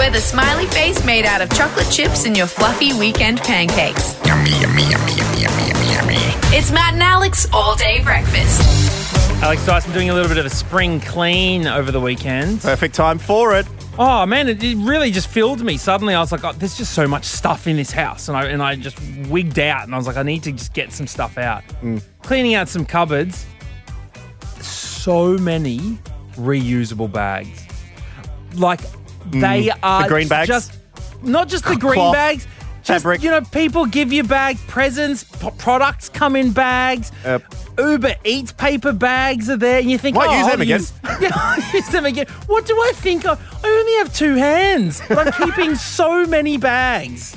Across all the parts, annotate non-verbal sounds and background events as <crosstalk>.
We're the smiley face made out of chocolate chips and your fluffy weekend pancakes. Yummy, yummy, yummy, yummy, yummy, yummy, yummy. It's Matt and Alex all day breakfast. Alex Dyson doing a little bit of a spring clean over the weekend. Perfect time for it. Oh man, it, it really just filled me. Suddenly, I was like, oh, "There's just so much stuff in this house," and I and I just wigged out, and I was like, "I need to just get some stuff out." Mm. Cleaning out some cupboards. So many reusable bags. Like they are the green bags? Just not just the <laughs> green Cloth, bags. Just, fabric. you know, people give you bag presents. p- products come in bags. Yep. Uber Eats paper bags are there, and you think, Might oh, use I'll them again." <laughs> use- yeah, I'll <laughs> use them again. What do I think? of? I only have two hands, but I'm keeping so many bags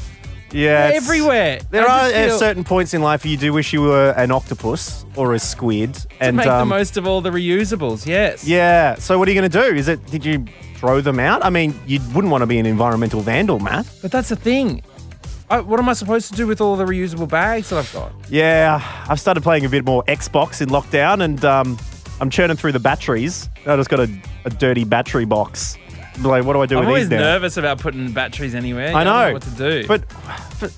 Yeah. it's- everywhere. There I are just uh, feel- certain points in life you do wish you were an octopus or a squid. to and make um, the most of all the reusables. Yes. Yeah. So what are you going to do? Is it? Did you throw them out? I mean, you wouldn't want to be an environmental vandal, Matt. But that's the thing. I, what am I supposed to do with all the reusable bags that I've got? Yeah, I've started playing a bit more Xbox in lockdown, and um, I'm churning through the batteries. I just got a, a dirty battery box. Like, what do I do I'm with always these now? nervous about putting batteries anywhere. I don't know. what to do. But, but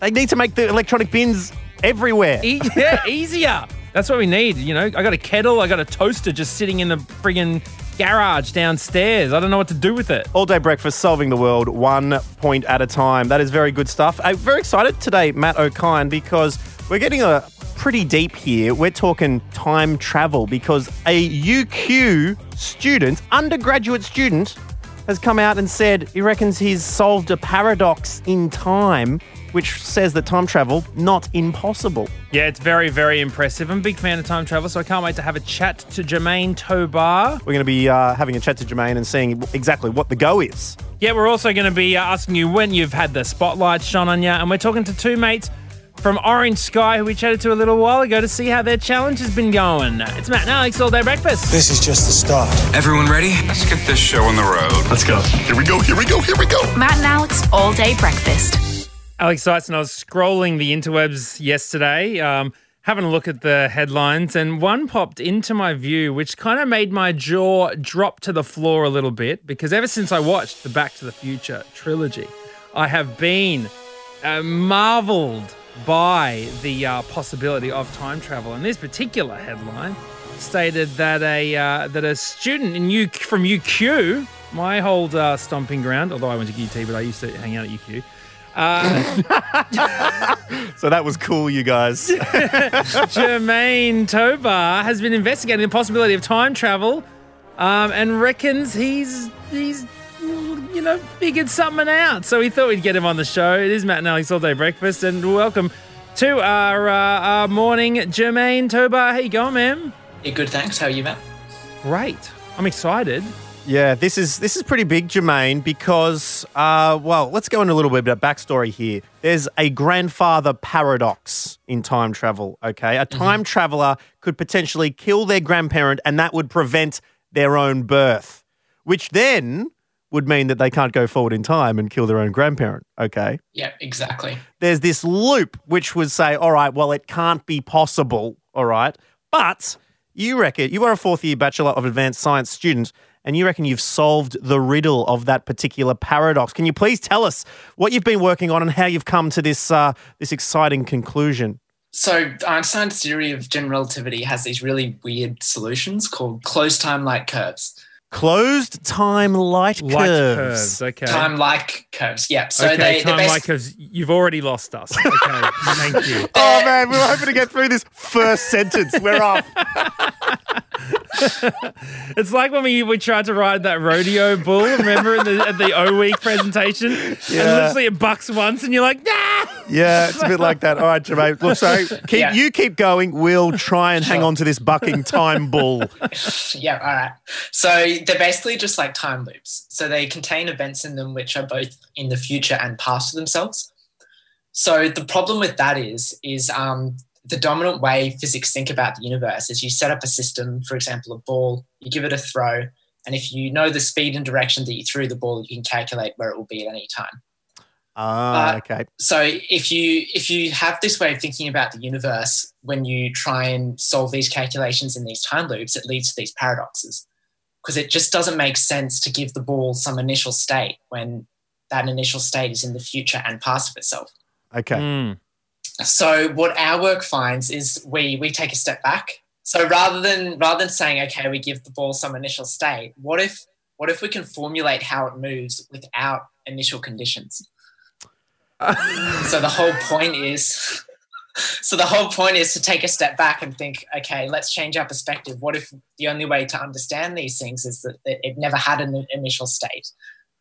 they need to make the electronic bins everywhere. E- yeah, easier. That's what we need. You know, I got a kettle, I got a toaster just sitting in the friggin' garage downstairs. I don't know what to do with it. All day breakfast, solving the world one point at a time. That is very good stuff. I'm very excited today, Matt Okine, because we're getting a pretty deep here. We're talking time travel because a UQ student, undergraduate student, has come out and said he reckons he's solved a paradox in time, which says that time travel not impossible. Yeah, it's very, very impressive. I'm a big fan of time travel, so I can't wait to have a chat to Germain Tobar. We're going to be uh, having a chat to Germain and seeing exactly what the go is. Yeah, we're also going to be uh, asking you when you've had the spotlight shone on you, and we're talking to two mates from Orange Sky who we chatted to a little while ago to see how their challenge has been going. It's Matt and Alex all day breakfast. This is just the start. Everyone ready? Let's get this show on the road. Let's go. Here we go, here we go, here we go. Matt and Alex all day breakfast. Alex Dyson, I was scrolling the interwebs yesterday, um, having a look at the headlines, and one popped into my view, which kind of made my jaw drop to the floor a little bit because ever since I watched the Back to the Future trilogy, I have been uh, marveled by the uh, possibility of time travel. And this particular headline stated that a uh, that a student in U- from UQ, my old uh, stomping ground, although I went to UT, but I used to hang out at UQ. <laughs> So that was cool, you guys. <laughs> Germain Tobar has been investigating the possibility of time travel, um, and reckons he's he's you know figured something out. So we thought we'd get him on the show. It is Matt and Alex all day breakfast, and welcome to our, uh, our morning, Germain Tobar. How you going, man? Yeah, good, thanks. How are you, Matt? Great. I'm excited. Yeah, this is this is pretty big, Germain, because uh, well, let's go into a little bit of backstory here. There's a grandfather paradox in time travel. Okay, a time traveler could potentially kill their grandparent, and that would prevent their own birth, which then would mean that they can't go forward in time and kill their own grandparent. Okay, Yeah, exactly. there's this loop which would say, all right, well, it can't be possible. All right, but you reckon you are a fourth year Bachelor of Advanced Science student. And you reckon you've solved the riddle of that particular paradox. Can you please tell us what you've been working on and how you've come to this uh, this exciting conclusion? So Einstein's theory of general relativity has these really weird solutions called closed time-like curves. Closed time light, Light curves. curves. Okay. Time-like curves. Yep. So okay, they, time they're bas- like because you've already lost us. Okay, <laughs> thank you. Oh man, we were hoping to get through this first sentence. We're off. <laughs> It's like when we, we tried to ride that rodeo bull, remember, in the, at the O Week presentation? Yeah. And literally it bucks once and you're like, nah! Yeah, it's a bit like that. All right, Germain. Look, so <laughs> keep Yeah. you keep going. We'll try and hang on to this bucking time bull. yeah, all right. So they're basically just like time loops. So they contain events in them which are both in the future and past themselves. So the problem with that is, is um, the dominant way physics think about the universe is you set up a system, for example, a ball, you give it a throw, and if you know the speed and direction that you threw the ball, you can calculate where it will be at any time. Ah, Uh, okay. So if you if you have this way of thinking about the universe when you try and solve these calculations in these time loops, it leads to these paradoxes. Because it just doesn't make sense to give the ball some initial state when that initial state is in the future and past of itself. Okay. Mm. So what our work finds is we we take a step back. So rather than rather than saying okay, we give the ball some initial state, what if what if we can formulate how it moves without initial conditions? <laughs> so the whole point is so the whole point is to take a step back and think okay let's change our perspective what if the only way to understand these things is that it never had an initial state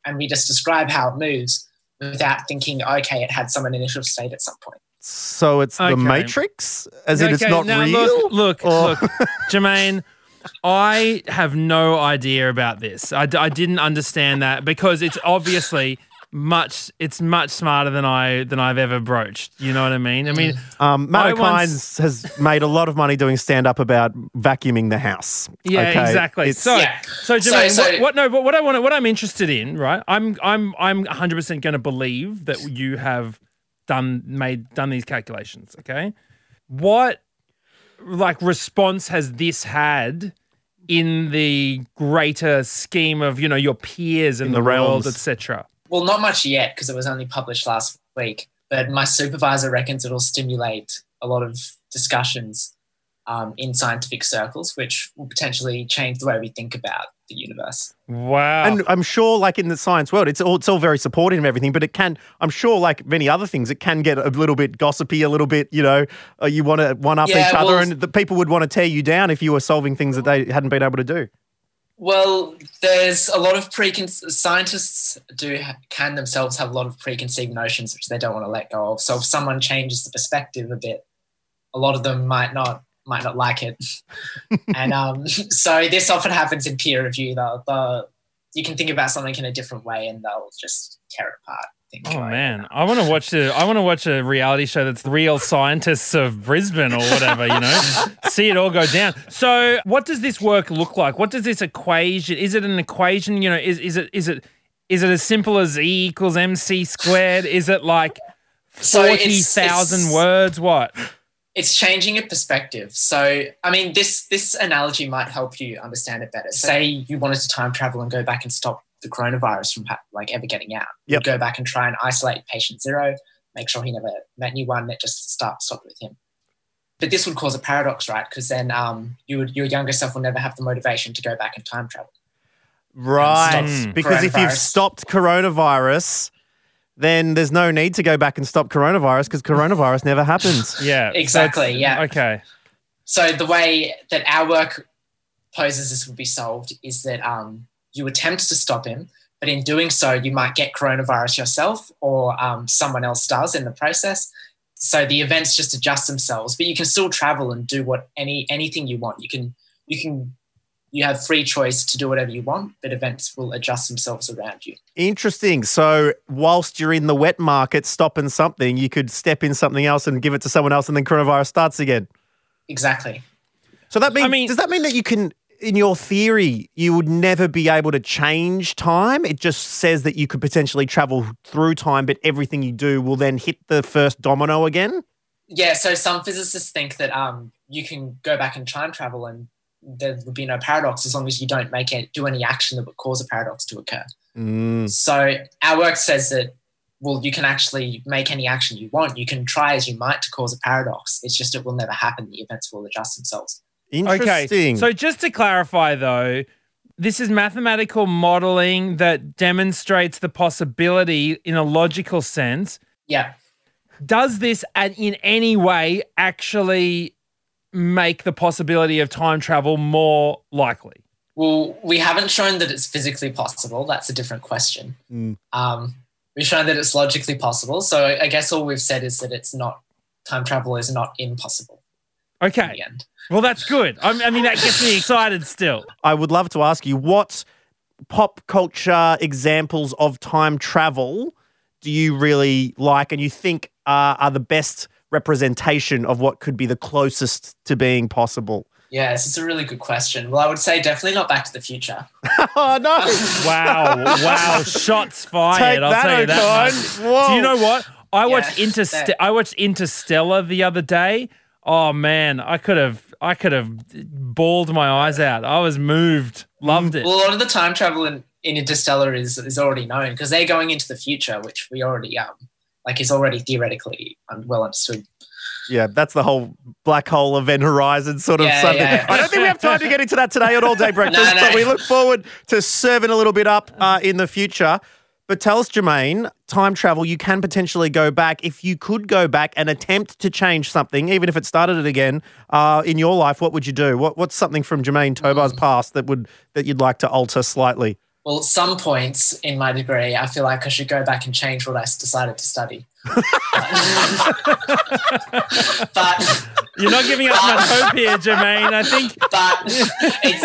and we just describe how it moves without thinking okay it had some initial state at some point So it's the Matrix, as in it's not now real. Look, look, Or- look, <laughs> Germain. I have no idea about this. I, d- I didn't understand that because it's obviously much. It's much smarter than I than I've ever broached. You know what I mean? I mean, Um, Matt I once- has made a lot of money doing stand up about vacuuming the house. Yeah, Okay? exactly. It's- So, Yeah. so So- Germain, so- what, what? No, but what I want, to, what I'm interested in, right? I'm, I'm, I'm 100 percent going to believe that you have done, made, done these calculations. Okay, what, like, response has this had in the greater scheme of you know your peers in, In the, the world, etc. well not much yet because it was only published last week but my supervisor reckons it'll stimulate a lot of discussions um, in scientific circles which will potentially change the way we think about the universe Wow. And I'm sure, like in the science world, it's all it's all very supportive and everything. But it can, I'm sure, like many other things, it can get a little bit gossipy, a little bit, you know, uh, you want to one up Yeah, each other, well- and the people would want to tear you down if you were solving things that they hadn't been able to do. Well, there's a lot of preconceived scientists do can themselves have a lot of preconceived notions which they don't want to let go of. So if someone changes the perspective a bit, a lot of them might not might not like it. <laughs> and um, <laughs> so this often happens in peer review. They'll, they'll, you can think about something in a different way, and they'll just tear it apart. Think, Oh man, I want to watch a I want to watch a reality show that's the real scientists of Brisbane or whatever, you know. <laughs> See it all go down. So, what does this work look like? What does this equation? Is it an equation, you know, is is it is it is it as simple as E equals MC squared? Is it like 40,000 it's- words? What? it's changing a perspective. So, I mean, this this analogy might help you understand it better. Say you wanted to time travel and go back and stop the coronavirus from like ever getting out. Yep. You'd go back and try and isolate patient zero, make sure he never met anyone that just start stop with him. But this would cause a paradox, right? Because then um, you would, your younger self will never have the motivation to go back and time travel. Right. Because if you've stopped coronavirus, then there's no need to go back and stop coronavirus because coronavirus never happens. <laughs> Yeah. Exactly, it's- yeah. Okay. So the way that our work poses this would be solved is that um, you attempt to stop him, but in doing so, you might get coronavirus yourself or um, someone else does in the process. So the events just adjust themselves, but you can still travel and do what any anything you want. You can you can you have free choice to do whatever you want, but events will adjust themselves around you. Interesting. So, whilst you're in the wet market stopping something, you could step in something else and give it to someone else, and then coronavirus starts again. Exactly. So that means I mean- does that mean that you can, in your theory, you would never be able to change time? It just says that you could potentially travel through time, but everything you do will then hit the first domino again. Yeah, so some physicists think that um, you can go back and time travel and there would be no paradox as long as you don't make it do any action that would cause a paradox to occur. Mm. So our work says that well, you can actually make any action you want. You can try as you might to cause a paradox. It's just it will never happen. The events will adjust themselves. Interesting. Okay. So just to clarify though, this is mathematical modeling that demonstrates the possibility in a logical sense. Yeah. Does this in any way actually make the possibility of time travel more likely? Well, we haven't shown that it's physically possible. That's a different question. Mm. Um, we've shown that it's logically possible. So I guess all we've said is that it's not time travel is not impossible in Okay. the end. Well, that's good. I I mean, that gets me <laughs> excited still. I would love to ask you what pop culture examples of time travel do you really like and you think uh, are the best representation of what could be the closest to being possible? Yes, it's a really good question. Well, I would say definitely not Back to the Future. <laughs> oh, no. <laughs> Wow. Wow. Shots fired. Take I'll that, tell you that. Much. Whoa. Do you know what? I Yeah, watched Interst- I watched Interstellar the other day. Oh man, I could have I could have bawled my eyes out. I was moved. Loved it. Well, a lot of the time travel in, in Interstellar is is already known because they're going into the future, which we already um like is already theoretically um, well understood. Yeah, that's the whole black hole event horizon sort of Yeah, something. yeah, yeah. I don't think we have time to get into that today on All Day <laughs> Breakfast, no. but we look forward to serving a little bit up uh, in the future. But tell us, Germain, time travel, you can potentially go back. If you could go back and attempt to change something, even if it started it again uh, in your life, what would you do? What, what's something from Germain Tobar's past that would that you'd like to alter slightly? Well, at some points in my degree, I feel like I should go back and change what I decided to study. <laughs> but You're not giving us much hope here, Germain. I think <laughs> but it's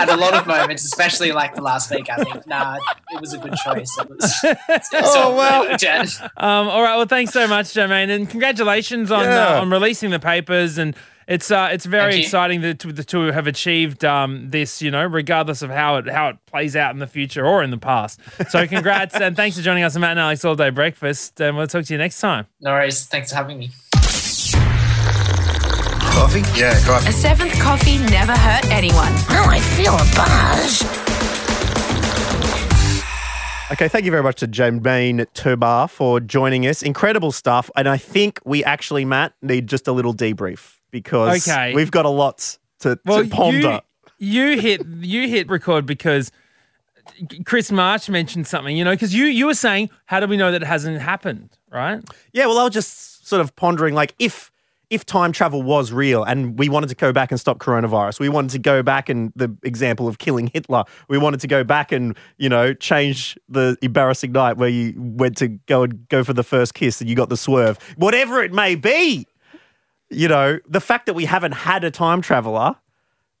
at a lot of moments, especially like the last week, I think, nah, it was a good choice. It was, <laughs> Oh, well. Jen. Um, all right. Well, thanks so much, Germain, and congratulations on Yeah. uh, on releasing the papers. And it's uh, it's very exciting that the two have achieved um, this. You know, regardless of how it how it plays out in the future or in the past. So, <laughs> congrats and thanks for joining us on Matt and Alex All Day Breakfast. And we'll talk to you next time. No worries. Thanks for having me. Coffee? Yeah, coffee. A seventh coffee never hurt anyone. Oh, I feel a buzz. Okay, thank you very much to Germain Tobar for joining us. Incredible stuff. And I think we actually, Matt, need just a little debrief because Okay. we've got a lot to, Well, to ponder. You, you hit you hit record because Chris Marsh mentioned something. You know, because you you were saying, how do we know that it hasn't happened? Right? Yeah, well, I was just sort of pondering like if if time travel was real and we wanted to go back and stop coronavirus, we wanted to go back and the example of killing Hitler, we wanted to go back and, you know, change the embarrassing night where you went to go and go for the first kiss and you got the swerve. Whatever it may be. You know, the fact that we haven't had a time traveler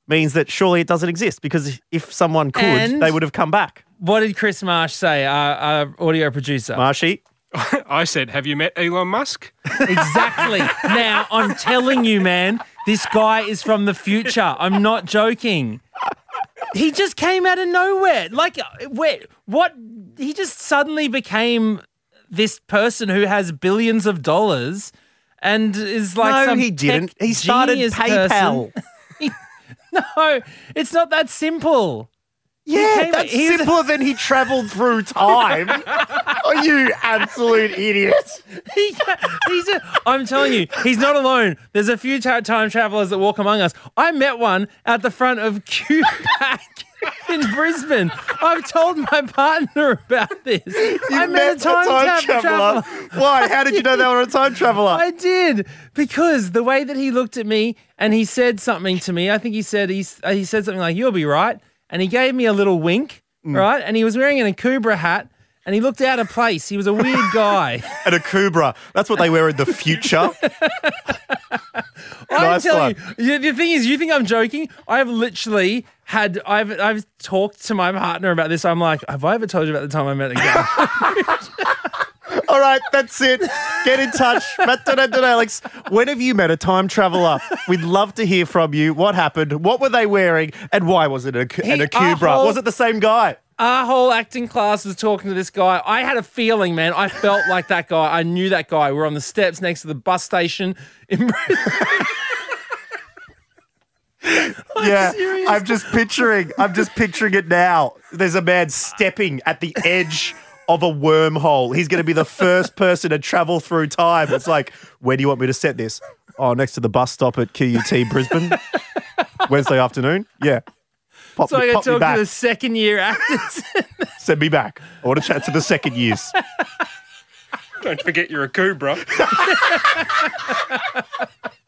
means that surely it doesn't exist because if someone could, And- they would have come back. What did Chris Marsh say? Our, our audio producer. Marshy, <laughs> I said, Have you met Elon Musk? Exactly. <laughs> now, I'm telling you, man, this guy is from the future. I'm not joking. He just came out of nowhere. Like, uh, where, what? He just suddenly became this person who has billions of dollars and is like no, some he didn't. He started PayPal. <laughs> No, it's not that simple. Yeah, came- that's simpler than he travelled through time. Are <laughs> oh, you absolute idiot? <laughs> He, he's a, I'm telling you, he's not alone. There's a few time travelers that walk among us. I met one at the front of QPAC <laughs> in Brisbane. I've told my partner about this. I met, a time, tra- traveler. Why? How did you know they were a time traveller? I did because the way that he looked at me and he said something to me. I think he said he uh, he said something like "You'll be right," and he gave me a little wink, right? And he was wearing an Akubra hat. And he looked out of place. He was a weird <laughs> guy. An Akubra. That's what they wear in the future. <laughs> I Nice tell one. you, the thing is, you think I'm joking? I've literally had, I've, I've talked to my partner about this. I'm like, have I ever told you about the time I met a guy? <laughs> All right, that's it. Get in touch. <laughs> Matt Alex, when have you met a time traveller? We'd love to hear from you. What happened? What were they wearing? And why was it a, He- an Akubra? whole- Was it the same guy? Our whole acting class was talking to this guy. I had a feeling, man. I felt like that guy. I knew that guy. We're on the steps next to the bus station in <laughs> <laughs> Brisbane. yeah, serious. I'm just picturing. I'm just picturing it now. There's a man stepping at the edge of a wormhole. He's going to be the first person to travel through time. It's like, where do you want me to set this? Oh, next to the bus stop at QUT Brisbane, Wednesday afternoon. Yeah. Pop, So I me, got to talk to the second year actors. <laughs> Send me back. I want to chat to the second years. Don't forget your Akubra. Order <laughs>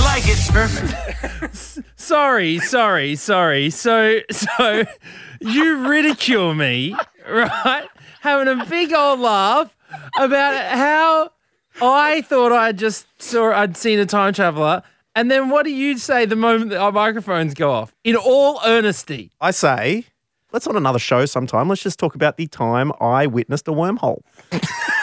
you like it. Perfect. <laughs> sorry, sorry, sorry. So, so you ridicule me, right? Having a big old laugh about how I thought I just saw I'd seen a time traveler, and then what do you say the moment that our microphones go off? In all earnesty, I say, let's on another show sometime. Let's just talk about the time I witnessed a wormhole. <laughs>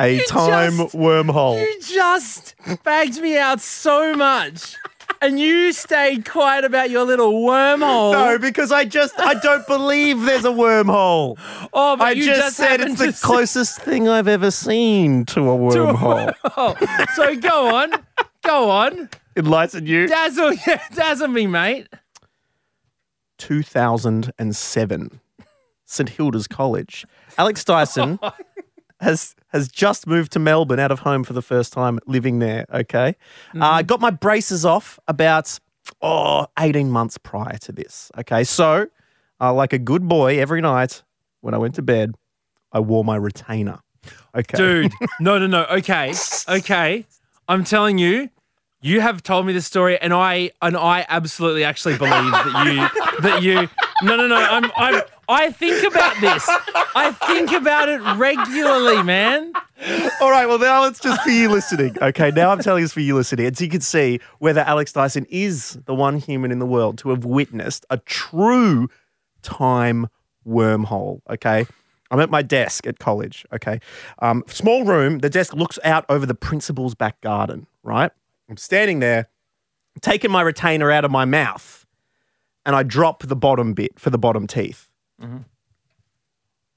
a time just- wormhole. you just bagged me out so much. and you stayed quiet about your little wormhole. No, because I just I don't believe there's a wormhole. oh, but I you just, just, said it's the to closest thing I've ever seen to a wormhole. Oh, so go on, go on, Enlighten you. dazzle, <laughs> yeah, dazzle me, mate. 2007, St Hilda's College. Alex Dyson <laughs> oh has has just moved to Melbourne out of home for the first time, living there. Okay, uh, got my braces off about oh 18 months prior to this. Okay, so uh, like a good boy, every night when I went to bed, I wore my retainer. Okay, Dude, <laughs> no, no, no. Okay, okay. I'm telling you, you have told me this story, and I and I absolutely actually believe that you that you. No, no, no. I'm I'm. I think about this. I think about it regularly, man. All right, well, now it's just for you listening. Okay, now I'm telling this for you listening. And so you can see whether Alex Dyson is the one human in the world to have witnessed a true time wormhole. Okay. I'm at my desk at college. Okay. Um, small room. The desk looks out over the principal's back garden, right? I'm standing there, taking my retainer out of my mouth, and I drop the bottom bit for the bottom teeth.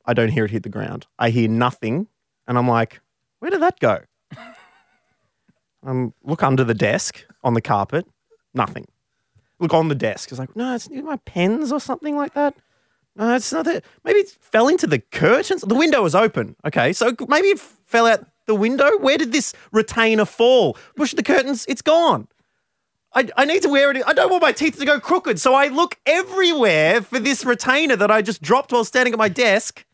I don't hear it hit the ground. I hear nothing. And I'm like, where did that go? um, look under the desk on the carpet, nothing. Look on the desk. It's like, no, it's my pens or something like that. No, it's not that. Maybe it fell into the curtains. The window was open. Okay, so maybe it fell out the window. Where did this retainer fall? Push the curtains. It's gone. I, I need to wear it. I don't want my teeth to go crooked. So I look everywhere for this retainer that I just dropped while standing at my desk.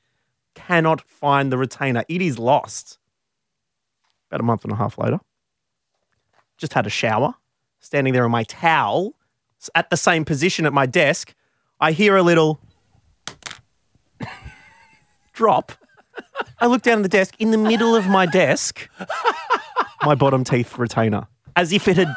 Cannot find the retainer. It is lost. About a month and a half later, just had a shower, standing there in my towel, at the same position at my desk. I hear a little <laughs> drop. I look down at the desk. In the middle of my desk, my bottom teeth retainer, as if it had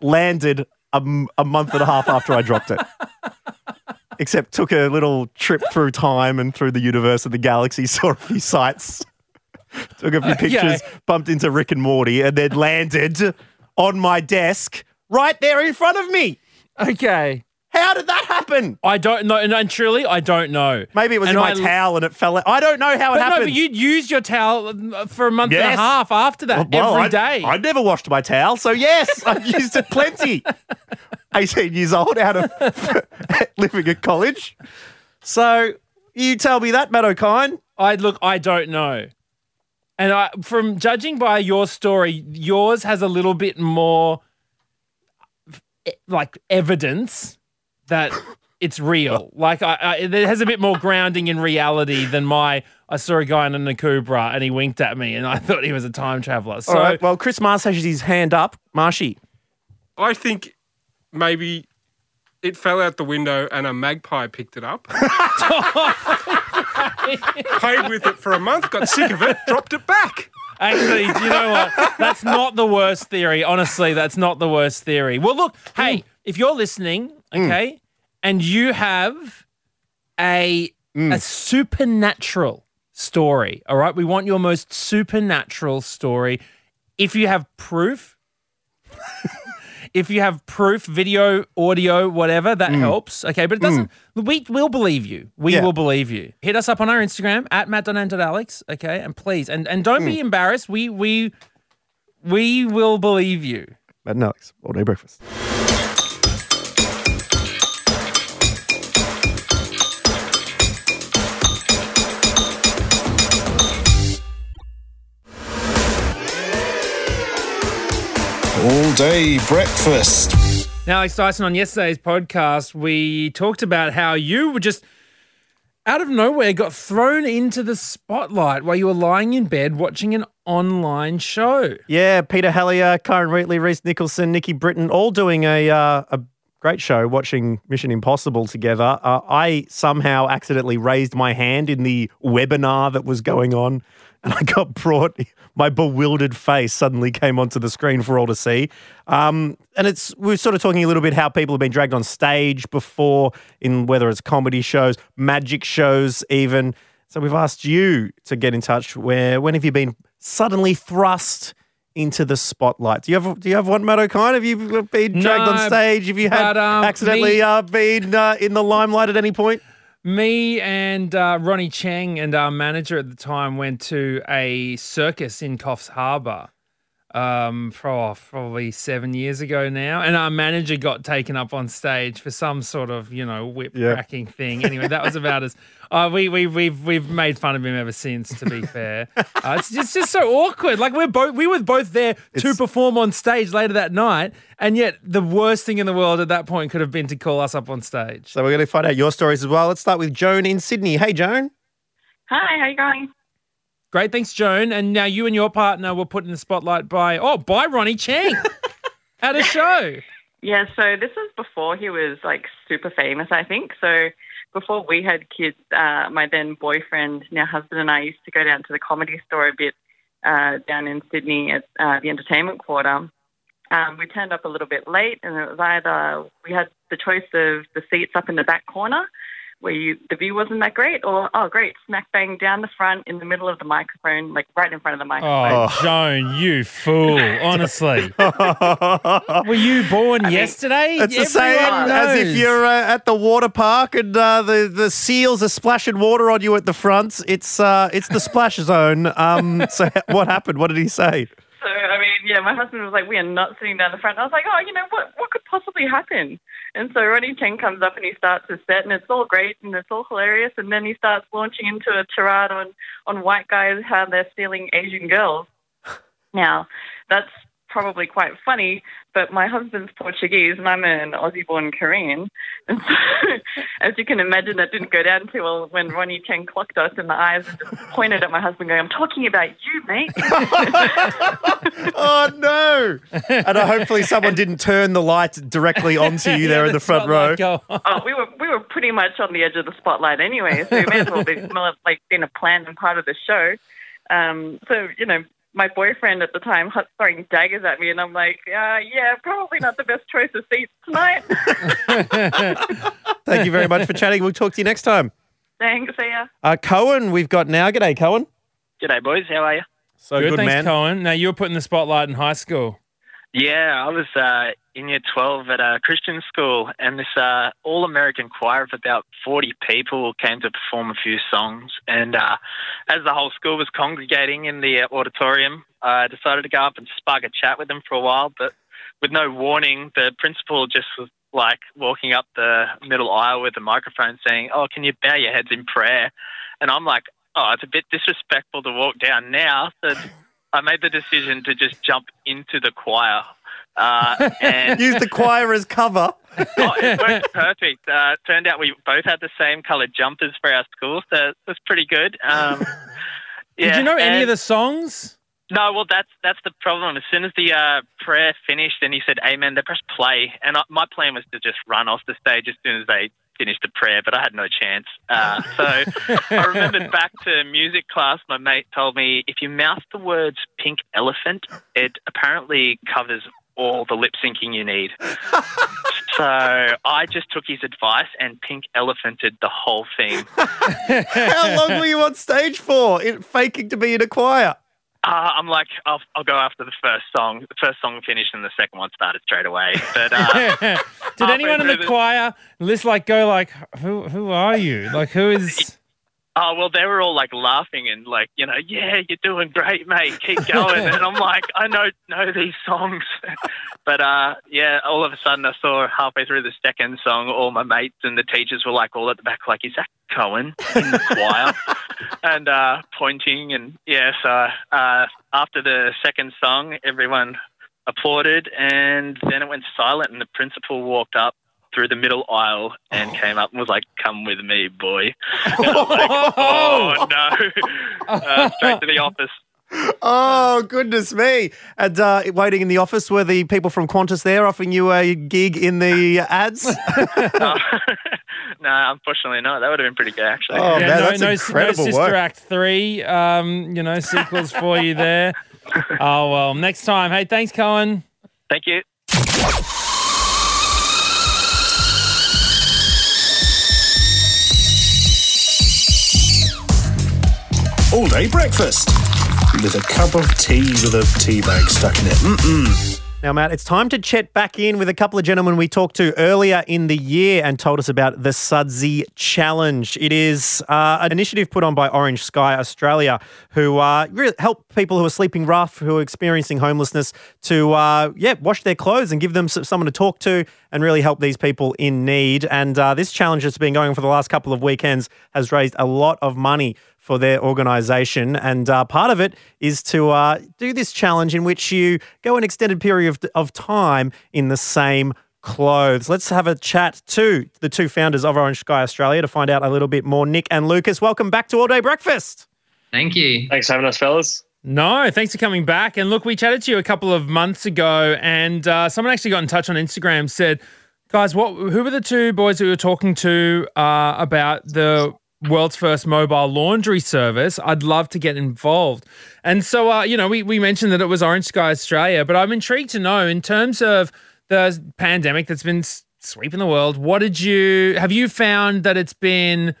landed a month and a half after I dropped it. <laughs> Except took a little trip through time and through the universe of the galaxy, <laughs> saw a few sights, took a few <laughs> pictures, bumped into Rick and Morty, and then landed on my desk right there in front of me. Okay. How did that happen? I don't know, and, and truly, I don't know. Maybe it was And in my I- towel and it fell out. I don't know how it But no, happened. but you'd used your towel uh, for a month and a half after that Well, every I- day. I never washed my towel, so yes, I've <laughs> used it plenty. 18 years old, out of <laughs> living at college. So you tell me that, Matt Okine. I look, I don't know. And I, from judging by your story, yours has a little bit more eh, like evidence that it's real. Like I, I, it has a bit more grounding in reality than my. I saw a guy in an Akubra and he winked at me and I thought he was a time traveler. So All right. Well, Chris Marsh has his hand up. Marshy. I think maybe it fell out the window and a magpie picked it up. <laughs> Played with it for a month, got sick of it, dropped it back. Actually, do you know what? That's not the worst theory. Honestly, that's not the worst theory. Well, look, hey, if you're listening, mm. okay, and you have a mm. a supernatural story, all right, we want your most supernatural story. If you have proof, <laughs> if you have proof, video, audio, whatever, that mm. helps. Okay, but it doesn't. We will believe you. We Yeah. will believe you. Hit us up on our Instagram at matt.alex. Okay, and please, and and don't be embarrassed. We we we will believe you. Matt and Alex, all day breakfast. All day breakfast. Now, Alex Dyson, on yesterday's podcast, we talked about how you were just out of nowhere got thrown into the spotlight while you were lying in bed watching an online show. Yeah, Peter Helliar, Karen Wheatley, Rhys Nicholson, Nikki Britton, all doing a uh, a great show, watching Mission Impossible together. Uh, I somehow accidentally raised my hand in the webinar that was going on, and I got brought. My bewildered face suddenly came onto the screen for all to see. Um, and it's we we're sort of talking a little bit how people have been dragged on stage before, in whether it's comedy shows, magic shows, even. So we've asked you to get in touch. Where when have you been suddenly thrust into the spotlight? Do you have Do you have one, Matt Okine? Have you been dragged on stage? Have you had but, um, accidentally me- uh, been uh, in the limelight at any point? Me and uh, Ronny Chieng and our manager at the time went to a circus in Coffs Harbour um, for oh, probably seven years ago now. And our manager got taken up on stage for some sort of, you know, whip Yeah. cracking thing. Anyway, that was about as. Uh, we, we, we've, we've made fun of him ever since, to be <laughs> fair. Uh, it's just, just so awkward. Like, we're both, we were both there to perform on stage later that night. And yet, the worst thing in the world at that point could have been to call us up on stage. So we're going to find out your stories as well. Let's start with Joan in Sydney. Hey, Joan. Hi, how you going? Great, thanks, Joan. And now you and your partner were put in the spotlight by oh, by Ronny Chieng <laughs> at a show. Yeah, so this was before he was like super famous, I think. So before we had kids, uh, my then boyfriend, now husband, and I used to go down to the comedy store a bit uh, down in Sydney at uh, the entertainment quarter. Um, we turned up a little bit late, and it was either we had the choice of the seats up in the back corner where you, the view wasn't that great, or oh, great, smack bang down the front in the middle of the microphone, like right in front of the microphone. Oh, Joan, you fool! <laughs> Honestly, <laughs> were you born yesterday? It's the same Everyone as if you're uh, at the water park and uh, the the seals are splashing water on you at the front. It's uh, it's the splash <laughs> zone. Um, so what happened? What did he say? So I mean, yeah, my husband was like, "We are not sitting down the front." I was like, "Oh, you know what? What could possibly happen?" And so Ronny Chieng comes up and he starts his set, and it's all great and it's all hilarious. And then he starts launching into a tirade on on white guys how they're stealing Asian girls. <laughs> Now, that's probably quite funny, but my husband's Portuguese and I'm an Aussie-born Korean, and so <laughs> as you can imagine, that didn't go down too well when Ronny Chieng clocked us in the eyes and just pointed at my husband, going, "I'm talking about you, mate." <laughs> oh no! And uh, hopefully someone didn't turn the light directly onto you there in the front row. oh, we were we were pretty much on the edge of the spotlight anyway, so we may as well be <laughs> more like been a plan and part of the show. Um, so you know, my boyfriend at the time hot throwing daggers at me, and I'm like, uh, yeah, probably not the best choice of seats tonight. Thank you very much for chatting. We'll talk to you next time. Thanks, see ya. Uh, Cohen, we've got now. G'day, Cohen. G'day, boys. How are you? So good, good, thanks, man. Cohen. Now you were put in the spotlight in high school. Yeah, I was uh, in year 12 at a Christian school, and this uh, all American choir of about 40 people came to perform a few songs. And uh, as the whole school was congregating in the uh, auditorium, I decided to go up and spark a chat with them for a while. But with no warning, the principal just was like walking up the middle aisle with a microphone saying, Oh, can you bow your heads in prayer? And I'm like, Oh, it's a bit disrespectful to walk down now. So I made the decision to just jump into the choir. Uh, <laughs> and Use the choir as cover. <laughs> oh, it worked perfect. Uh, turned out we both had the same coloured jumpers for our school, so it was pretty good. Um, <laughs> Did you know any of the songs? No, well, that's that's the problem. As soon as the uh, prayer finished and he said "Amen," they pressed play, and I, my plan was to just run off the stage as soon as they finished the prayer, but I had no chance. Uh, so I remembered back to music class. My mate told me if you mouth the words "pink elephant," it apparently covers all the lip syncing you need. <laughs> so I just took his advice and pink elephanted the whole thing. <laughs> How long were you on stage for? In, faking to be in a choir. Uh, I'm like, I'll, I'll go after the first song. The first song finished and the second one started straight away. But uh, <laughs> Did anyone in the choir list like go like, who who are you? Like who is? Oh well, they were all like laughing and like, you know, yeah, you're doing great, mate. Keep going. and I'm like, I know know these songs, <laughs> but uh, yeah, all of a sudden I saw halfway through the second song, all my mates and the teachers were like all at the back, like, is that Cohen in the choir? <laughs> and uh, pointing and yeah. So uh, after the second song, everyone applauded, and then it went silent, and the principal walked up through the middle aisle and came up and was like, "Come with me, boy." <laughs> And I'm like, oh no! <laughs> uh, straight to the office. Oh, goodness me. And uh, waiting in the office were the people from Qantas there offering you a gig in the <laughs> ads? no, no, unfortunately not. That would have been pretty good, actually. Oh, man, no, that's no, incredible no Sister work. Act three. Um, you know, sequels for you there. Oh well, next time. Hey, thanks, Cohen. Thank you. All day breakfast. with a cup of tea with a tea bag stuck in it. Mm-mm. Now, Matt, it's time to chat back in with a couple of gentlemen we talked to earlier in the year and told us about the Sudsy Challenge. It is uh, an initiative put on by Orange Sky Australia, who uh, really help people who are sleeping rough, who are experiencing homelessness, to uh, yeah wash their clothes and give them someone to talk to and really help these people in need. And uh, this challenge that's been going for the last couple of weekends has raised a lot of money for their organisation. And uh, part of it is to uh, do this challenge in which you go an extended period of, of time in the same clothes. Let's have a chat to the two founders of Orange Sky Australia to find out a little bit more. Nick and Lucas, welcome back to All Day Breakfast. Thank you. Thanks for having us, fellas. No, thanks for coming back. And look, we chatted to you a couple of months ago, and uh, someone actually got in touch on Instagram. Said, "Guys, what? Who were the two boys that we were talking to uh, about the world's first mobile laundry service? I'd love to get involved." And so, uh, you know, we we mentioned that it was Orange Sky Australia, but I'm intrigued to know in terms of the pandemic that's been sweeping the world. What did you have? You found that it's been.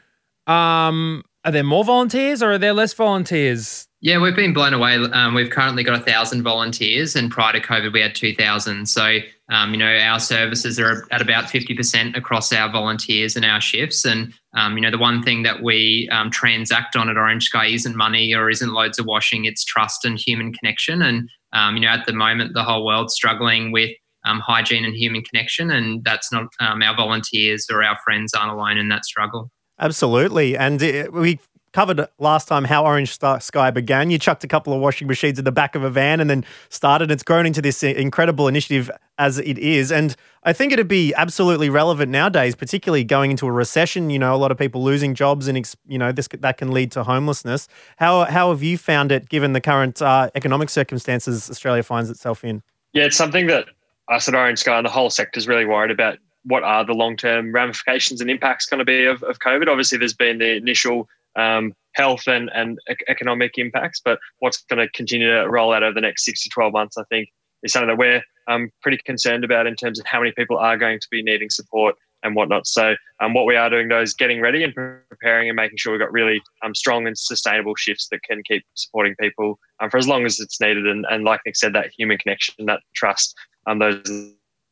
Um, are there more volunteers or are there less volunteers? Yeah, we've been blown away. Um, we've currently got a thousand volunteers, and prior to COVID, we had two thousand. So, um, you know, our services are at about fifty percent across our volunteers and our shifts. And um, you know, the one thing that we um, transact on at Orange Sky isn't money or isn't loads of washing; it's trust and human connection. And um, you know, at the moment, the whole world's struggling with um, hygiene and human connection, and that's not our volunteers or our friends aren't alone in that struggle. Absolutely. And it, we covered last time how Orange Sky began. You chucked a couple of washing machines in the back of a van and then started. It's grown into this incredible initiative as it is. And I think it'd be absolutely relevant nowadays, particularly going into a recession. You know, a lot of people losing jobs and, you know, this that can lead to homelessness. How, how have you found it given the current uh, economic circumstances Australia finds itself in? Yeah, it's something that us at Orange Sky and the whole sector is really worried about. What are the long term ramifications and impacts going to be of, of COVID? Obviously, there's been the initial um, health and, and economic impacts, but what's going to continue to roll out over the next six to 12 months, I think, is something that we're um, pretty concerned about in terms of how many people are going to be needing support and whatnot. So, um, what we are doing though is getting ready and preparing and making sure we've got really um, strong and sustainable shifts that can keep supporting people um, for as long as it's needed. And, and like Nick said, that human connection, that trust, um, those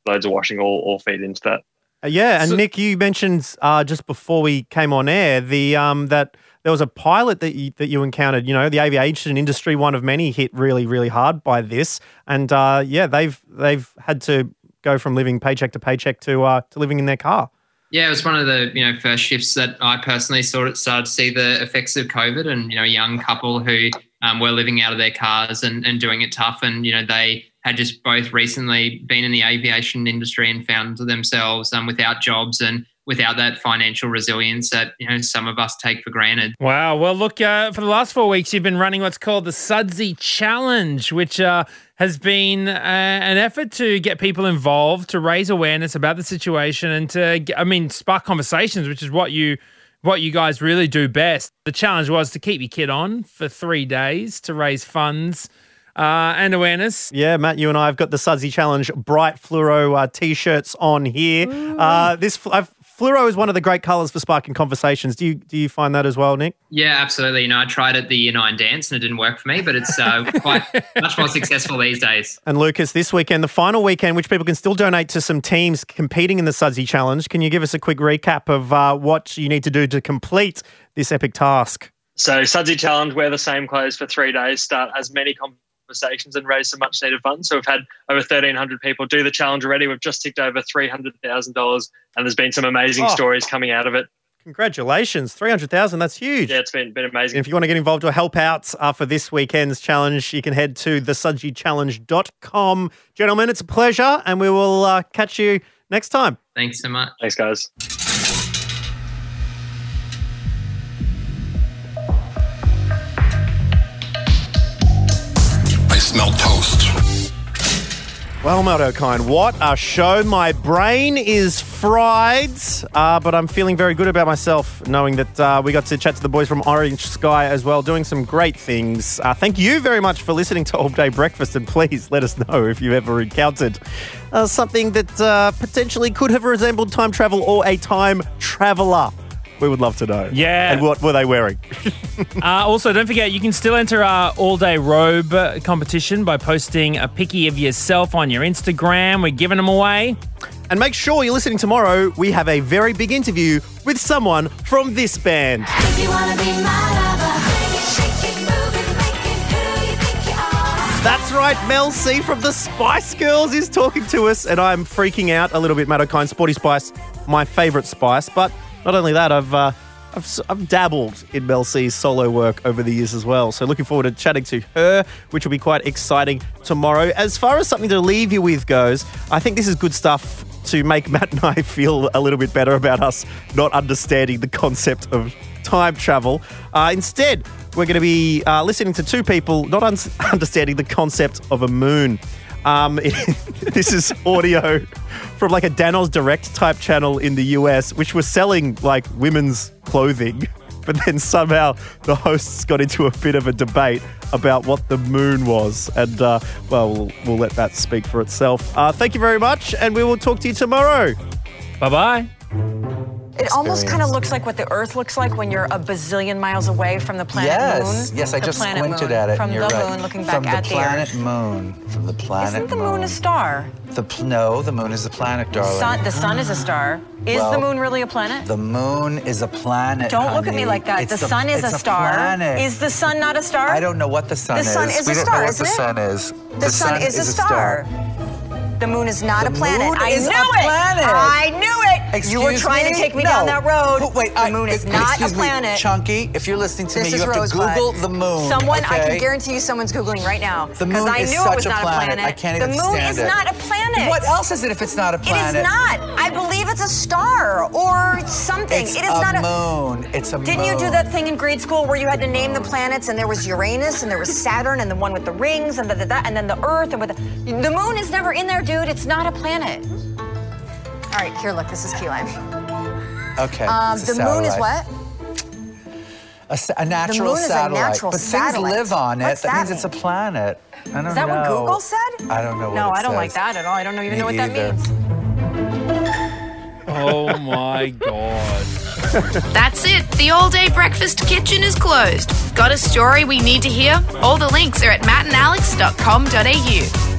loads of washing all, all feed into that. Uh, yeah, and Nick, you mentioned uh, just before we came on air the um, that there was a pilot that you, that you encountered. You know, the aviation industry, one of many, hit really, really hard by this, and uh, yeah, they've they've had to go from living paycheck to paycheck to uh, to living in their car. Yeah, it was one of the you know first shifts that I personally sort of started to see the effects of COVID, and you know, a young couple who um, were living out of their cars and, and doing it tough, and you know they had just both recently been in the aviation industry and found themselves um, without jobs and without that financial resilience that you know some of us take for granted. Wow. Well, look, uh, for the last four weeks, you've been running what's called the Sudsy Challenge, which uh, has been uh, an effort to get people involved, to raise awareness about the situation, and to, I mean, spark conversations, which is what you what you guys really do best. The challenge was to keep your kid on for three days to raise funds. Uh, and awareness. Yeah, Matt, you and I have got the Sudsy Challenge bright fluoro uh, t-shirts on here. Uh, this I've, fluoro is one of the great colours for sparking conversations. Do you do you find that as well, Nick? Yeah, absolutely. You know, I tried at the year nine dance and it didn't work for me, but it's uh, <laughs> quite much more successful these days. And Lucas, this weekend, the final weekend, which people can still donate to some teams competing in the Sudsy Challenge. Can you give us a quick recap of uh, what you need to do to complete this epic task? So, Sudsy Challenge, wear the same clothes for three days, start as many conversations and raise some much needed funds. So, we've had over 1,300 people do the challenge already. We've just ticked over $300,000, and there's been some amazing Oh. stories coming out of it. Congratulations, 300,000. That's huge. Yeah, it's been, been amazing. And if you want to get involved or help out uh, for this weekend's challenge, you can head to thesudsychallenge.com. Gentlemen, it's a pleasure, and we will uh, catch you next time. Thanks so much. Thanks, guys. Smell toast. Well, Matt Okine, what a show. My brain is fried, uh, but I'm feeling very good about myself knowing that uh, we got to chat to the boys from Orange Sky as well, doing some great things. Uh, thank you very much for listening to All Day Breakfast, and please let us know if you've ever encountered uh, something that uh, potentially could have resembled time travel or a time traveler. We would love to know. Yeah. And what were they wearing? <laughs> Uh, also, don't forget, you can still enter our all day robe competition by posting a picky of yourself on your Instagram. We're giving them away. And make sure you're listening tomorrow. We have a very big interview with someone from this band. If you wanna be my lover, shake it, move it, make it who you think you are. That's right, Mel C from the Spice Girls is talking to us, and I'm freaking out a little bit. Matt Okine, Sporty Spice, my favourite spice. But not only that, I've uh, I've, I've dabbled in Mel C's solo work over the years as well. So looking forward to chatting to her, which will be quite exciting tomorrow. As far as something to leave you with goes, I think this is good stuff to make <laughs> Matt and I feel a little bit better about us not understanding the concept of time travel. Uh, instead, we're going to be uh, listening to two people not un- <laughs> understanding the concept of a moon. Um, <laughs> this is audio from like a Danoz Direct type channel in the US, which was selling like women's clothing. <laughs> But then somehow the hosts got into a bit of a debate about what the moon was. And, uh, well, well, we'll let that speak for itself. Uh, thank you very much, and we will talk to you tomorrow. Bye bye. It almost kind of looks like what the Earth looks like when you're a bazillion miles away from the planet yes, Moon. yes, I The just planet squinted moon. at it. From the right. moon, looking back from at the the planet Earth. moon. From the planet Isn't the moon. moon a star? The pl- no, the moon is a planet, darling. Sun, the sun is a star. Is Well, the moon really a planet? The moon is a planet. Don't look at me like that. The sun is a star. planet. Is the sun not a star? I don't know what the sun The is. The sun is we a don't star, know what isn't the it? sun is. The, sun, is, a star. The moon is not The a planet. I is knew a it. planet. I knew it. You were trying me? to take me No. down that road. Oh, wait, the I- moon is uh, not a excuse me, planet. Chunky, if you're listening to this me, you have Rosebud. to Google the moon. Someone, I can guarantee you, someone's googling right now. The Because moon I is knew such it was a not planet. a planet. I can't the even moon is it. not a planet. What else is it if it's not a planet? It is not. I believe it's a star or something. It's it is a not a moon. It's a Didn't you do that thing in grade school where you had to name the planets and there was Uranus and there was Saturn and the one with the rings and the, the, the- and then the Earth and with the, the moon is never in there, dude. It's not a planet. All right, here, look. This is key lime. Okay. Um, it's a the moon is what? A, sa- a natural moon is a satellite. natural but satellite. things live on it. What's that, that means it's a planet. I don't Is that know. what Google said? I don't know what No, it I don't like that at all. I don't even Me know what that means. Oh my <laughs> God. That's it. The all day breakfast kitchen is closed. Got a story we need to hear? All the links are at mattandalex.com.au.